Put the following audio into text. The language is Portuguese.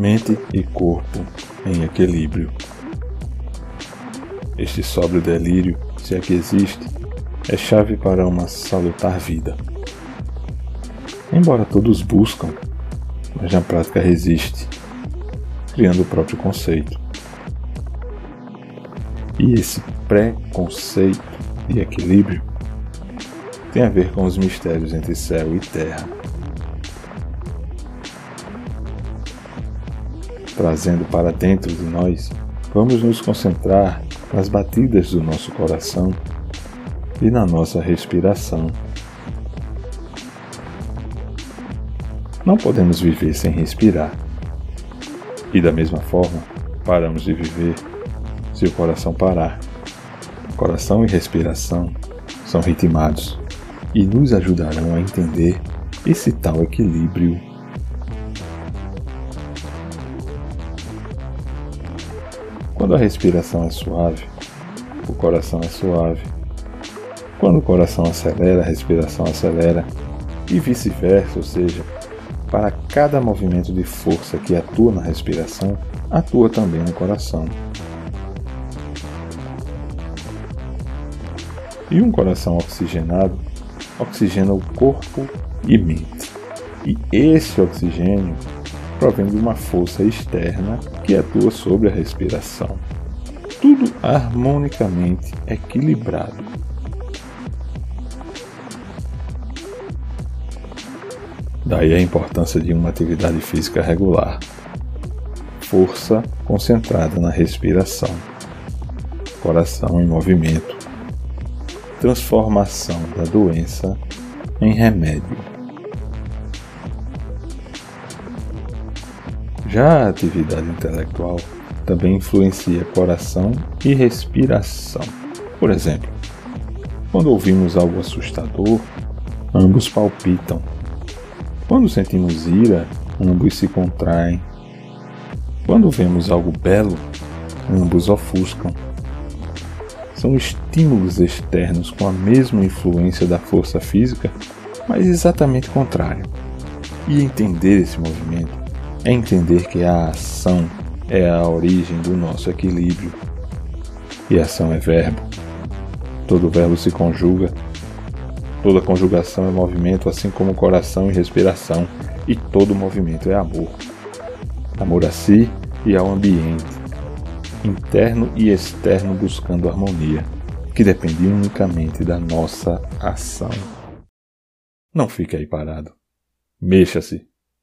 mente e corpo em equilíbrio. Este sóbrio delírio, se é que existe, é chave para uma salutar vida. Embora todos buscam, mas na prática resiste, criando o próprio conceito. E esse pré-conceito de equilíbrio tem a ver com os mistérios entre céu e terra. Trazendo para dentro de nós, vamos nos concentrar nas batidas do nosso coração e na nossa respiração. Não podemos viver sem respirar. E da mesma forma, paramos de viver se o coração parar. Coração e respiração são ritmados e nos ajudarão a entender esse tal equilíbrio. Quando a respiração é suave, o coração é suave. Quando o coração acelera, a respiração acelera e vice-versa, ou seja, para cada movimento de força que atua na respiração, atua também no coração. E um coração oxigenado oxigena o corpo e mente. E esse oxigênio provém de uma força externa que atua sobre a respiração. Tudo harmonicamente equilibrado. Daí a importância de uma atividade física regular. Força concentrada na respiração. Coração em movimento transformação da doença em remédio. Já a atividade intelectual também influencia coração e respiração. Por exemplo, quando ouvimos algo assustador, ambos palpitam. Quando sentimos ira, ambos se contraem. Quando vemos algo belo, ambos ofuscam são estímulos externos com a mesma influência da força física, mas exatamente contrário. E entender esse movimento é entender que a ação é a origem do nosso equilíbrio. E ação é verbo. Todo verbo se conjuga. Toda conjugação é movimento, assim como coração e respiração. E todo movimento é amor. Amor a si e ao ambiente interno e externo buscando harmonia, que depende unicamente da nossa ação. Não fique aí parado. Mexa-se.